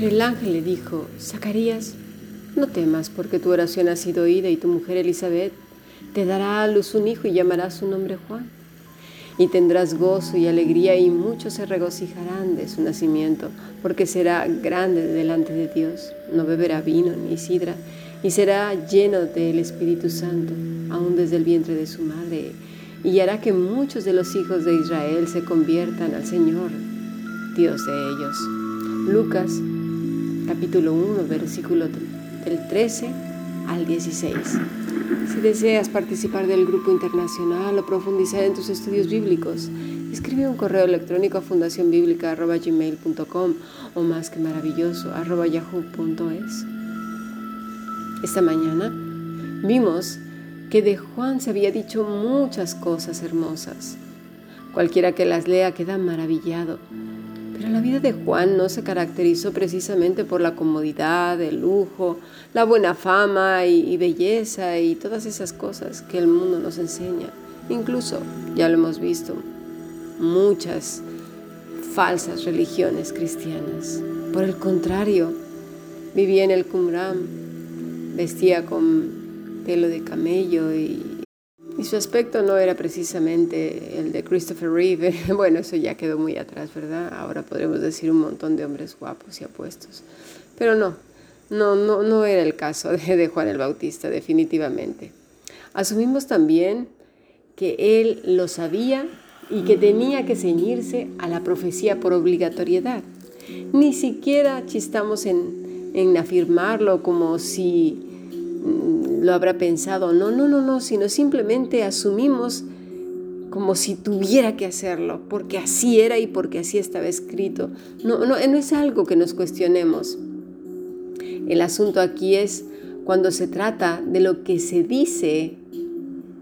Pero el ángel le dijo, Zacarías, no temas porque tu oración ha sido oída y tu mujer Elizabeth te dará a luz un hijo y llamará su nombre Juan. Y tendrás gozo y alegría y muchos se regocijarán de su nacimiento, porque será grande delante de Dios. No beberá vino ni sidra, y será lleno del Espíritu Santo, aún desde el vientre de su madre, y hará que muchos de los hijos de Israel se conviertan al Señor, Dios de ellos. Lucas capítulo 1, versículo del 13 al 16. Si deseas participar del grupo internacional o profundizar en tus estudios bíblicos, escribe un correo electrónico a fundacionbiblica.gmail.com o más que maravilloso yahoo.es. Esta mañana vimos que de Juan se había dicho muchas cosas hermosas. Cualquiera que las lea queda maravillado. Pero la vida de Juan no se caracterizó precisamente por la comodidad, el lujo, la buena fama y, belleza y todas esas cosas que el mundo nos enseña. Incluso, ya lo hemos visto, muchas falsas religiones cristianas. Por el contrario, vivía en el Qumran, vestía con pelo de camello y, y su aspecto no era precisamente el de Christopher Reeve. Bueno, eso ya quedó muy atrás, ¿verdad? Ahora podremos decir un montón de hombres guapos y apuestos. Pero no, no, no, no era el caso de, Juan el Bautista, definitivamente. Asumimos también que él lo sabía y que tenía que ceñirse a la profecía por obligatoriedad. Ni siquiera chistamos en, en afirmarlo como si mm, lo habrá pensado. No, no, no, no, sino simplemente asumimos como si tuviera que hacerlo, porque así era y porque así estaba escrito. No, no, no es algo que nos cuestionemos. El asunto aquí es cuando se trata de lo que se dice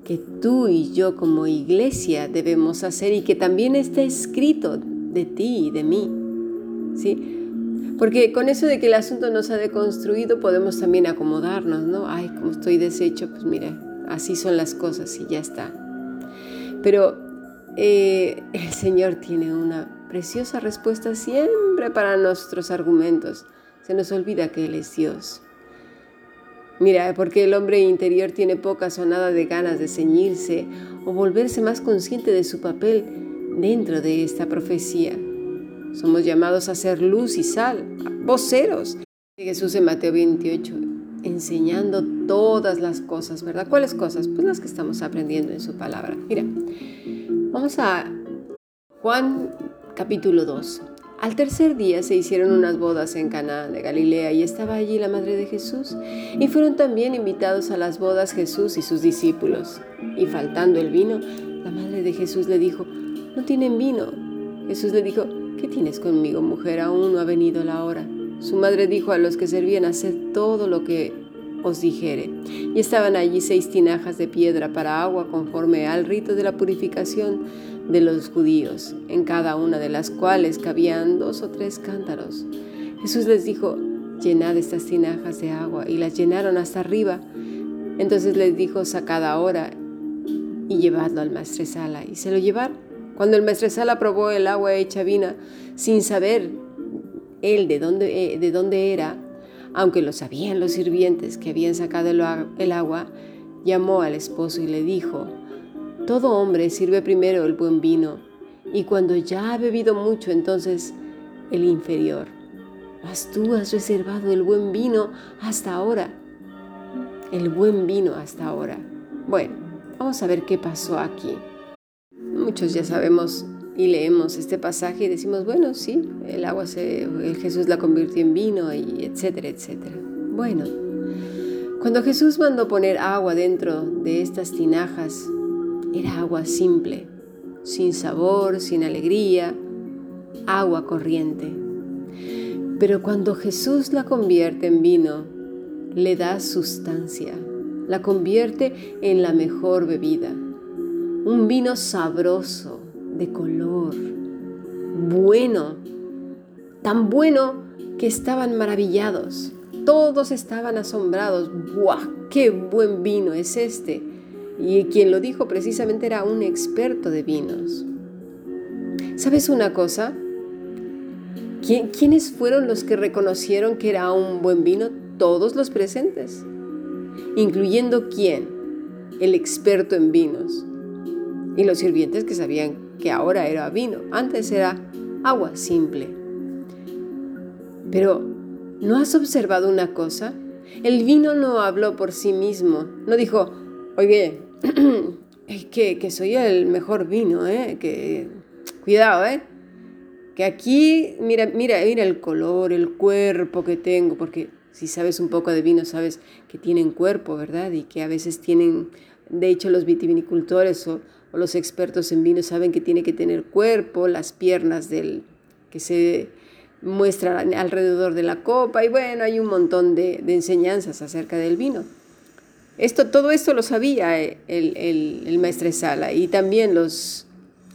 que tú y yo como iglesia debemos hacer y que también está escrito de ti y de mí. ¿Sí? Porque con eso de que el asunto nos ha deconstruido podemos también acomodarnos, ¿no? Ay, como estoy deshecho, pues mira, así son las cosas y ya está. Pero eh, el Señor tiene una preciosa respuesta siempre para nuestros argumentos se nos olvida que Él es Dios. Mira, porque el hombre interior tiene pocas o nada de ganas de ceñirse o volverse más consciente de su papel dentro de esta profecía. Somos llamados a ser luz y sal, voceros. Jesús en Mateo 28, enseñando todas las cosas, ¿verdad? ¿Cuáles cosas? Pues las que estamos aprendiendo en su palabra. Mira, vamos a Juan capítulo 2. Al tercer día se hicieron unas bodas en Cana de Galilea y estaba allí la madre de Jesús. Y fueron también invitados a las bodas Jesús y sus discípulos. Y faltando el vino, la madre de Jesús le dijo, no tienen vino. Jesús le dijo, ¿qué tienes conmigo, mujer? Aún no ha venido la hora. Su madre dijo a los que servían, haced todo lo que os dijere. Y estaban allí seis tinajas de piedra para agua conforme al rito de la purificación de los judíos, en cada una de las cuales cabían dos o tres cántaros. Jesús les dijo, llenad estas tinajas de agua, y las llenaron hasta arriba. Entonces les dijo, sacad ahora y llevadlo al maestresala. Y se lo llevaron. Cuando el maestresala probó el agua hecha vina, sin saber él de dónde, eh, de dónde era, aunque lo sabían los sirvientes que habían sacado el agua, llamó al esposo y le dijo, todo hombre sirve primero el buen vino y cuando ya ha bebido mucho entonces el inferior. Mas tú has reservado el buen vino hasta ahora. El buen vino hasta ahora. Bueno, vamos a ver qué pasó aquí. Muchos ya sabemos y leemos este pasaje y decimos, bueno, sí, el agua el Jesús la convirtió en vino y etcétera, etcétera. Bueno, cuando Jesús mandó poner agua dentro de estas tinajas, era agua simple, sin sabor, sin alegría, agua corriente. Pero cuando Jesús la convierte en vino, le da sustancia, la convierte en la mejor bebida. Un vino sabroso, de color, bueno, tan bueno que estaban maravillados. Todos estaban asombrados. ¡Buah! ¡Qué buen vino es este! y quien lo dijo precisamente era un experto de vinos. ¿Sabes una cosa? ¿Quiénes fueron los que reconocieron que era un buen vino? Todos los presentes, incluyendo quién? El experto en vinos y los sirvientes que sabían que ahora era vino, antes era agua simple. Pero, ¿no has observado una cosa? El vino no habló por sí mismo, no dijo, oye, que, que soy el mejor vino, ¿eh? que cuidado, ¿eh? que aquí, mira, mira, mira el color, el cuerpo que tengo, porque si sabes un poco de vino, sabes que tienen cuerpo, ¿verdad? Y que a veces tienen, de hecho los vitivinicultores o, los expertos en vino saben que tiene que tener cuerpo, las piernas del que se muestran alrededor de la copa, y bueno, hay un montón de, enseñanzas acerca del vino. Esto, todo esto lo sabía el, el, el maestre Sala y también los,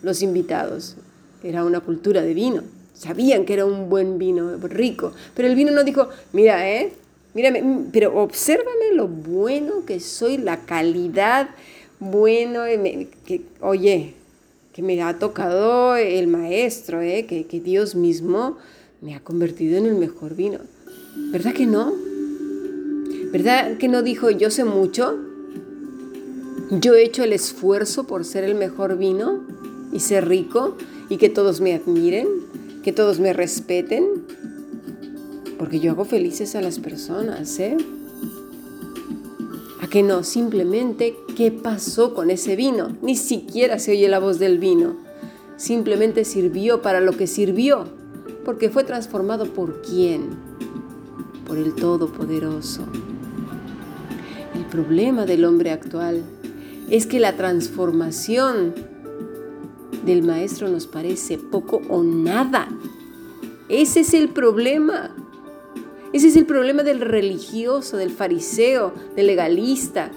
los invitados era una cultura de vino. Sabían que era un buen vino, rico. Pero el vino no dijo, mira, ¿eh? Mírame, mm, pero obsérvame lo bueno que soy, la calidad, bueno, eh, que, oye, que me ha tocado el maestro, ¿eh? que, que Dios mismo me ha convertido en el mejor vino. ¿Verdad que no? ¿Verdad que no dijo yo sé mucho? Yo he hecho el esfuerzo por ser el mejor vino y ser rico y que todos me admiren, que todos me respeten, porque yo hago felices a las personas, ¿eh? ¿A que no? Simplemente, ¿qué pasó con ese vino? Ni siquiera se oye la voz del vino. Simplemente sirvió para lo que sirvió, porque fue transformado por quién? Por el Todopoderoso. El problema del hombre actual es que la transformación del maestro nos parece poco o nada. Ese es el problema. Ese es el problema del religioso, del fariseo, del legalista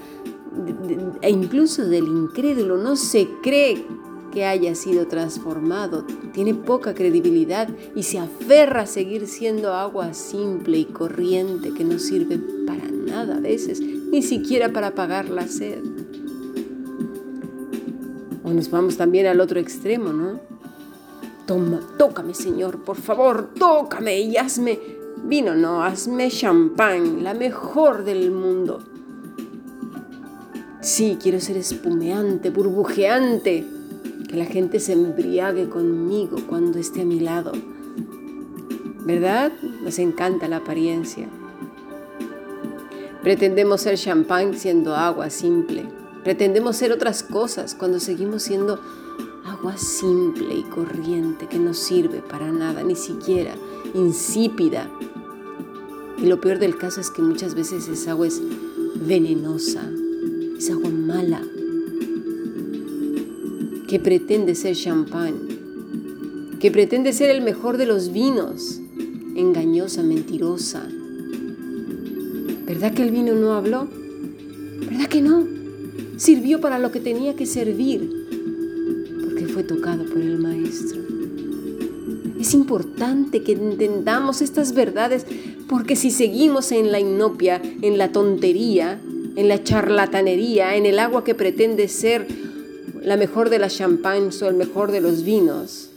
e incluso del incrédulo. No se cree que haya sido transformado. Tiene poca credibilidad y se aferra a seguir siendo agua simple y corriente que no sirve para nada a veces, ni siquiera para apagar la sed. O nos vamos también al otro extremo, ¿no? Toma, tócame, Señor, por favor, tócame y hazme vino, no, hazme champán, la mejor del mundo. Sí, quiero ser espumeante, burbujeante, que la gente se embriague conmigo cuando esté a mi lado. ¿Verdad? Nos encanta la apariencia. Pretendemos ser champán siendo agua simple. Pretendemos ser otras cosas cuando seguimos siendo agua simple y corriente que no sirve para nada, ni siquiera insípida. Y lo peor del caso es que muchas veces esa agua es venenosa, es agua mala, que pretende ser champán, que pretende ser el mejor de los vinos, engañosa, mentirosa. ¿Verdad que el vino no habló? ¿Verdad que no? sirvió para lo que tenía que servir, porque fue tocado por el Maestro. Es importante que entendamos estas verdades, porque si seguimos en la inopia, en la tontería, en la charlatanería, en el agua que pretende ser la mejor de las champagnes o el mejor de los vinos,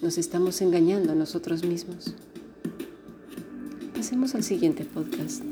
nos estamos engañando a nosotros mismos. Pasemos al siguiente podcast.